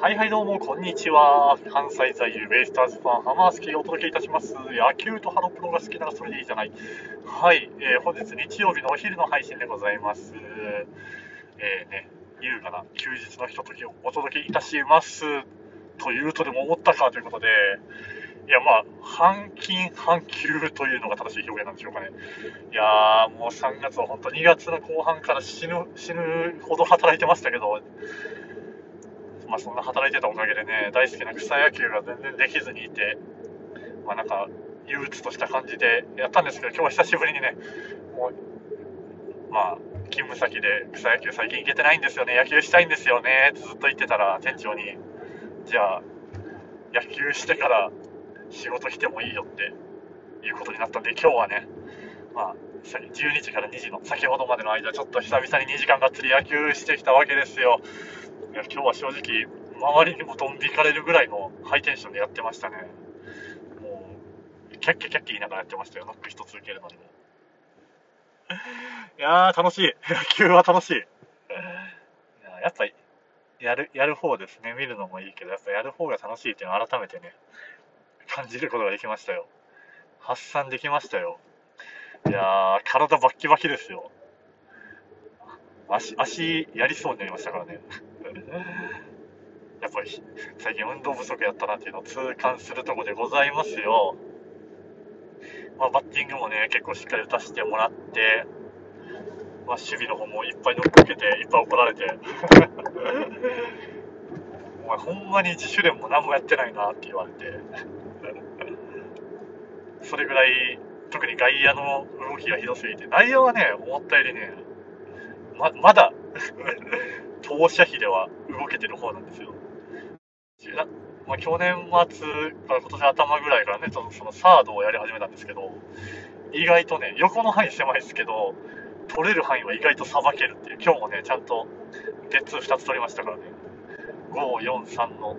はいはいどうも、こんにちは。関西在住ベイスターズファン、ハマースキーをお届けいたします。野球とハロプロが好きならそれでいいじゃない。はい、えー、本日日曜日のお昼の配信でございます。えー、ね、優雅な休日のひとときをお届けいたします。というとでも思ったかということで、いや、まあ、半勤半休というのが正しい表現なんでしょうかね。いやー、もう3月は本当2月の後半から死ぬ、死ぬほど働いてましたけど、まあ、そんな働いてたおかげでね、大好きな草野球が全然できずにいて、まあ、なんか、憂鬱とした感じでやったんですけど、今日は久しぶりにね、もう、まあ、勤務先で草野球最近行けてないんですよね、野球したいんですよねってずっと言ってたら、店長に、じゃあ、野球してから仕事来てもいいよっていうことになったんで、今日はね、まあ、12時から2時の先ほどまでの間、ちょっと久々に2時間がっつり野球してきたわけですよ。いや今日は正直、周りにもドン引かれるぐらいのハイテンションでやってましたね。もう、キャッキャキャッキャ言いながらやってましたよ、ノック一つ受けるのにも。いやー、楽しい。野球は楽しい。いややっぱり、やる、やる方ですね。見るのもいいけど、やっぱやる方が楽しいっていうのを改めてね、感じることができましたよ。発散できましたよ。いやー、体バッキバキですよ。足、足やりそうになりましたからね。やっぱり最近運動不足やったなっていうのを痛感するとこでございますよ。まあ、バッティングもね、結構しっかり打たせてもらって、まあ、守備の方もいっぱい乗っかけて、いっぱい怒られて、お前ほんまに自主練も何もやってないなって言われて、それぐらい、特に外野の動きがひどすぎて、内容はね、思ったよりね、ままだ投射費では動けてる方なんですよ。まあ、去年末から今年頭ぐらいからね、そのそのサードをやり始めたんですけど、意外とね、横の範囲狭いですけど、取れる範囲は意外とさばけるっていう、今日もね、ちゃんとゲッツー2つ取りましたからね、5、4、3の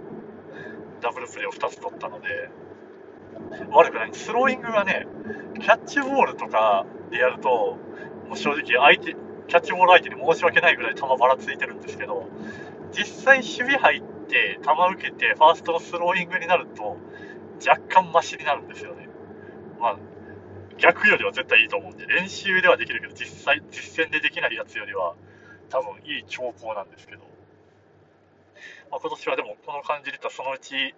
ダブルプレーを2つ取ったので、悪くない。スローイングがね、キャッチボールとかでやると、もう正直相手、キャッチボール相手に申し訳ないぐらい球ばらついてるんですけど、実際守備入って、球受けて、ファーストのスローイングになると、若干マシになるんですよね。まあ、逆よりは絶対いいと思うんで、練習ではできるけど、実際、実践でできないやつよりは、多分いい兆候なんですけど、まあ、今年はでもこの感じで言ったらそのうち、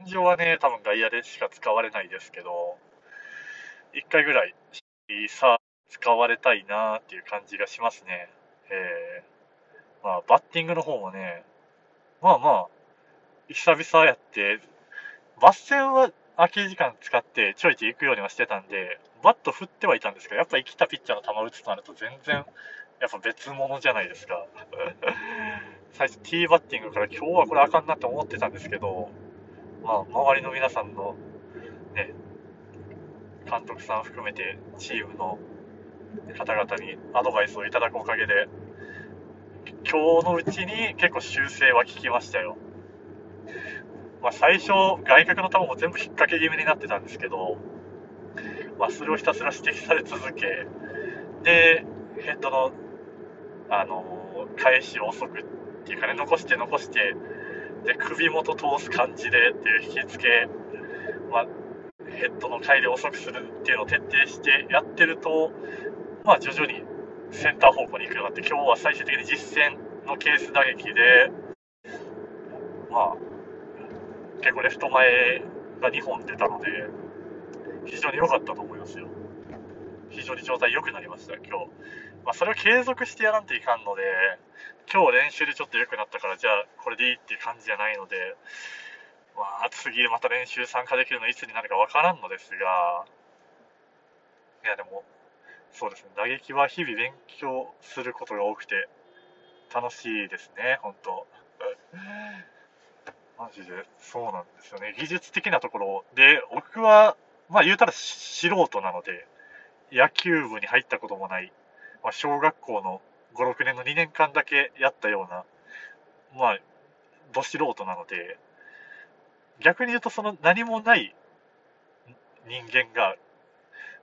現状はね、多分外野でしか使われないですけど、1回ぐらい、さ、使われたいなっていう感じがしますね。えー、まあ、バッティングの方もね、まあまあ、久々やって、バッセンは空き時間使ってちょいちょい行くようにはしてたんで、バット振ってはいたんですけど、やっぱ生きたピッチャーの球打つとなると全然、やっぱ別物じゃないですか。最初、ティーバッティングから今日はこれあかんなって思ってたんですけど、まあ、周りの皆さんの、ね、監督さん含めてチームの方々にアドバイスをいただくおかげで、今日のうちに結構修正は効きましたよ。まあ、最初、外角の球も全部引っ掛け気味になってたんですけど、まあ、それをひたすら指摘され続け、で、ヘッドの、あの返しを遅くっていうかね、残して残して、で、首元通す感じでっていう引き付け、まあ、ヘッドの帰りを遅くするっていうのを徹底してやってると、まあ徐々にセンター方向に行くようになって、今日は最終的に実戦のケース打撃で、まあ、結構レフト前が2本出たので、非常に良かったと思いますよ。非常に状態良くなりました、今日。まあ、それを継続してやらんといかんので、今日練習でちょっと良くなったから、じゃあこれでいいっていう感じじゃないので、まあ、次また練習参加できるのいつになるかわからんのですが、いやでも、そうですね、打撃は日々勉強することが多くて、楽しいですね、本当 マジで、そうなんですよね。技術的なところで、僕は、まあ言うたら素人なので、野球部に入ったこともない、まあ、小学校の5、6年の2年間だけやったような、まあ、ど素人なので、逆に言うとその何もない人間が、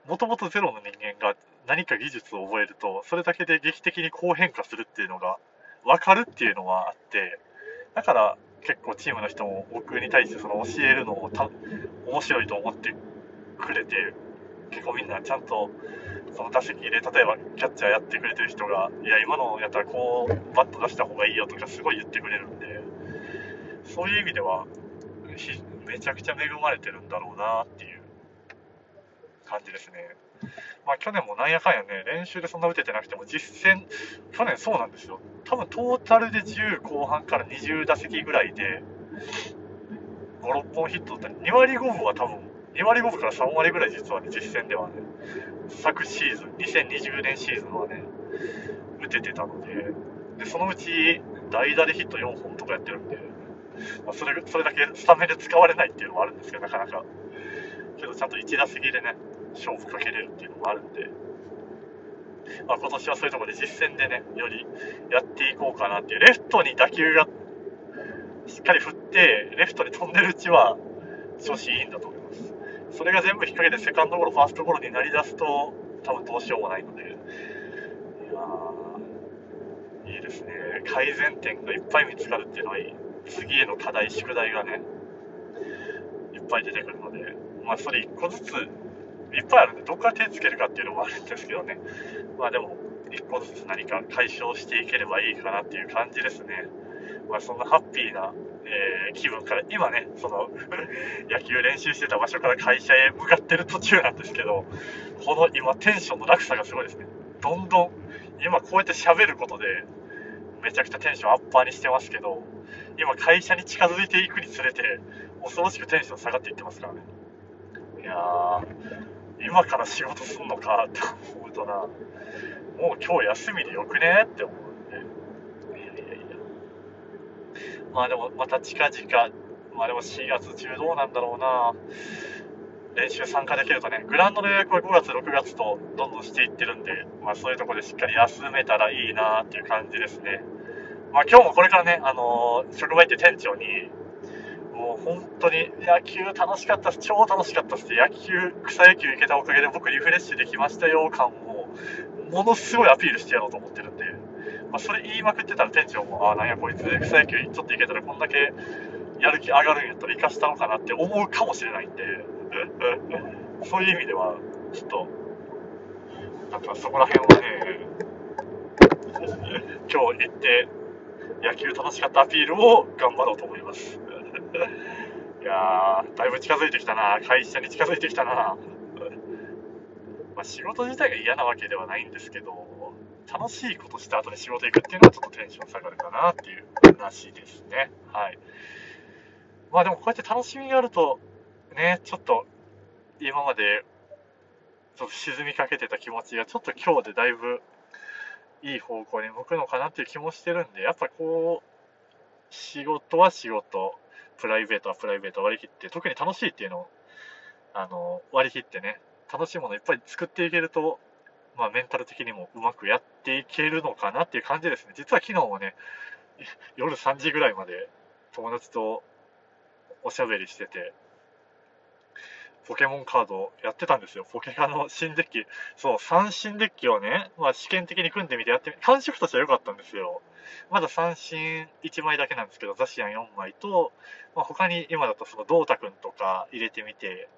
もともとゼロの人間が何か技術を覚えると、それだけで劇的にこう変化するっていうのが分かるっていうのはあって、だから結構チームの人も僕に対してその教えるのをた面白いと思ってくれて結構みんなちゃんとその打席で例えばキャッチャーやってくれてる人がいや今のやったらこうバット出した方がいいよとかすごい言ってくれるんでそういう意味ではめちゃくちゃ恵まれてるんだろうなっていう感じですね。まあ去年もなんやかんやね、練習でそんな打ててなくても、実戦、去年そうなんですよ。多分トータルで10後半から20打席ぐらいで、5、6本ヒットって、2割5分は多分、2割5分から3割ぐらい実はね、実戦ではね、昨シーズン、2020年シーズンはね、打ててたので、でそのうち代打でヒット4本とかやってるんで、まあ、それそれだけスタメンで使われないっていうのもあるんですけど、なかなか。けど、ちゃんと1打席でね、勝負かけれるっていうのもあるんで、まあ、今年はそういうところで実戦でね、よりやっていこうかなっていう、レフトに打球がしっかり振って、レフトに飛んでるうちは調子いいんだと思います。それが全部引っ掛けてセカンドゴロ、ファーストゴロになりだすと、多分どうしようもないので、いやいいですね。改善点がいっぱい見つかるっていうのはいい。次への課題、宿題がね、いっぱい出てくるので、まあ、それ1個ずついっぱいあるんで、どこから手つけるかっていうのもあるんですけどね。まあでも、一個ずつ何か解消していければいいかなっていう感じですね。まあそんなハッピーな、えー、気分から、今ね、その 野球練習してた場所から会社へ向かってる途中なんですけど、この今テンションの落差がすごいですね。どんどん、今こうやって喋ることで、めちゃくちゃテンションアッパーにしてますけど、今会社に近づいていくにつれて、恐ろしくテンション下がっていってますからね。いやー、今から仕事すんのかって思うとな、もう今日休みでよくねって思うんで、いやいやいや。まあでも、また近々、まあでも4月中どうなんだろうな。練習参加できるとね、グラウンドの予約は5月、6月とどんどんしていってるんで、まあそういうところでしっかり休めたらいいなっていう感じですね。まあ今日もこれからね、あのー、職場行って店長に、もう本当に野球楽しかったです、超楽しかったです野球、草野球行けたおかげで僕リフレッシュできましたよ感を、ものすごいアピールしてやろうと思ってるんで、まあ、それ言いまくってたら店長も、ああ、なんやこいつ草野球ちょっと行けたらこんだけやる気上がるんやったら生かしたのかなって思うかもしれないんで、そういう意味では、ちょっと、なんかそこら辺はね、今日行って野球楽しかったアピールを頑張ろうと思います。いやー、だいぶ近づいてきたな。会社に近づいてきたな。まあ、仕事自体が嫌なわけではないんですけど、楽しいことした後に仕事行くっていうのはちょっとテンション下がるかなっていう話ですね。はい。まあでもこうやって楽しみがあると、ね、ちょっと今までちょっと沈みかけてた気持ちがちょっと今日でだいぶいい方向に向くのかなっていう気もしてるんで、やっぱこう、仕事は仕事、プライベートはプライベート割り切って、特に楽しいっていうのを、あの、割り切ってね、楽しいものいっぱい作っていけると、まあ、メンタル的にもうまくやっていけるのかなっていう感じですね。実は昨日もね、夜3時ぐらいまで友達とおしゃべりしてて、ポケモンカードやってたんですよ。ポケカの新デッキ。そう、3新デッキをね、まあ試験的に組んでみてやってみ、感触としては良かったんですよ。まだ三振1枚だけなんですけど、ザシアン4枚と、まあ、他に今だとそのドータ君とか入れてみて、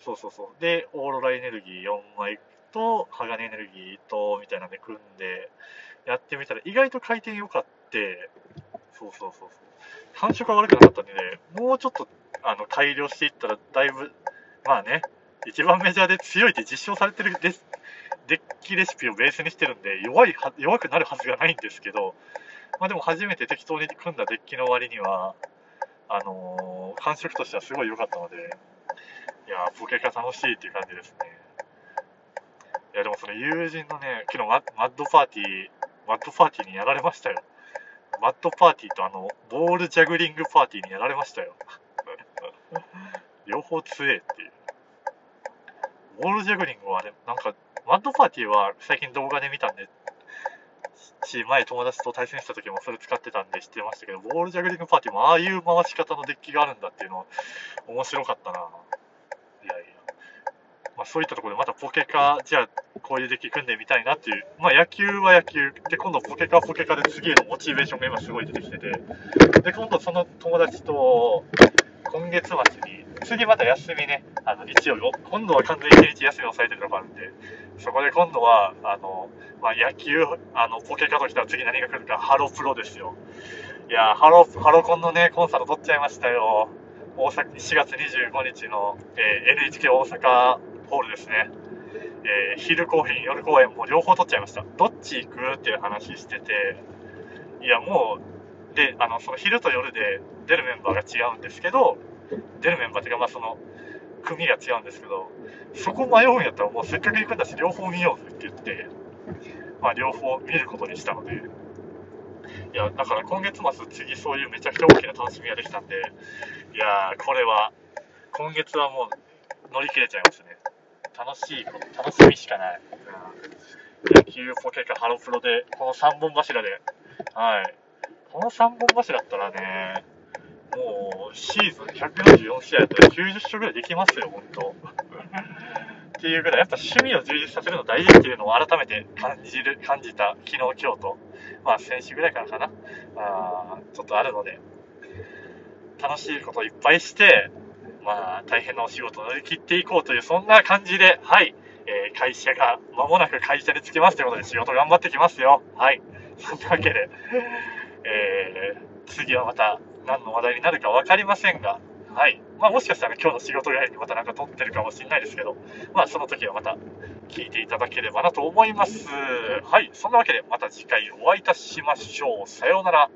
そうそうそう。で、オーロラエネルギー4枚と、鋼エネルギーと、みたいなんで組んで、やってみたら意外と回転良かって、そうそうそうそう。感触は悪くなかったんでね、もうちょっとあの改良していったらだいぶ、まあね、一番メジャーで強いって実証されてるデッキレシピをベースにしてるんで弱いは弱くなるはずがないんですけど、まあ、でも初めて適当に組んだデッキの割にはあのー、感触としてはすごい良かったのでいやポケカ楽しいっていう感じですね。いやでもその友人のね昨日マッドパーティーマッドパーティーにやられましたよ。マッドパーティーとあのボールジャグリングパーティーにやられましたよ。両方強えっていう。ボールジャグリングはあれなんかマッドパーティーは最近動画で見たんで、し、前友達と対戦した時もそれ使ってたんで知ってましたけど、ボールジャグリングパーティーもああいう回し方のデッキがあるんだっていうの面白かったな。いやいや。まあ、そういったところでまたポケカ、じゃあこういうデッキ組んでみたいなっていう、まあ、野球は野球、で、今度ポケカはポケカで次へのモチベーションが今すごい出てきてて、で、今度その友達と、今月末に、次また休みね、あの日曜日、今度は完全に1日休みを抑えてるのがあるんで、そこで今度は、あの、まあ、野球、あの、ポケカときたら次何が来るか、ハロプロですよ。いやハロ、ハロコンのね、コンサート取っちゃいましたよ。大阪、4月25日の、えー、NHK 大阪ホールですね。えー、昼公演、夜公演も両方取っちゃいました。どっち行くっていう話してて、いや、もう、で、あの、その昼と夜で出るメンバーが違うんですけど、出るメンバーっていうか、まあその、組が違うんですけど、そこ迷うんやったらもうせっかく行くんだし、両方見ようぜって言って、まあ両方見ることにしたので、いや、だから今月末次そういうめちゃくちゃ大きな楽しみができたんで、いや、これは、今月はもう乗り切れちゃいますね。楽しいこと、楽しみしかない。うん、野球、ポケカ、ハロプロで、この3本柱で、はい。この3本柱だったらね、もう、シーズン144試合だったら90勝ぐらいできますよ、ほんと。っていうぐらい、やっぱ趣味を充実させるの大事っていうのを改めて感じる、感じた昨日、今日と、まあ先週ぐらいからかな、あちょっとあるので、楽しいことをいっぱいして、まあ大変なお仕事を乗り切っていこうという、そんな感じで、はい、えー、会社が間もなく会社に着きますということで仕事頑張ってきますよ。はい。そんなわけで、えー、次はまた何の話題になるか分かりませんが、はい。まあ、もしかしたら今日の仕事以外にまた何か撮ってるかもしれないですけど、まあ、その時はまた聞いていただければなと思います。はい。そんなわけで、また次回お会いいたしましょう。さようなら。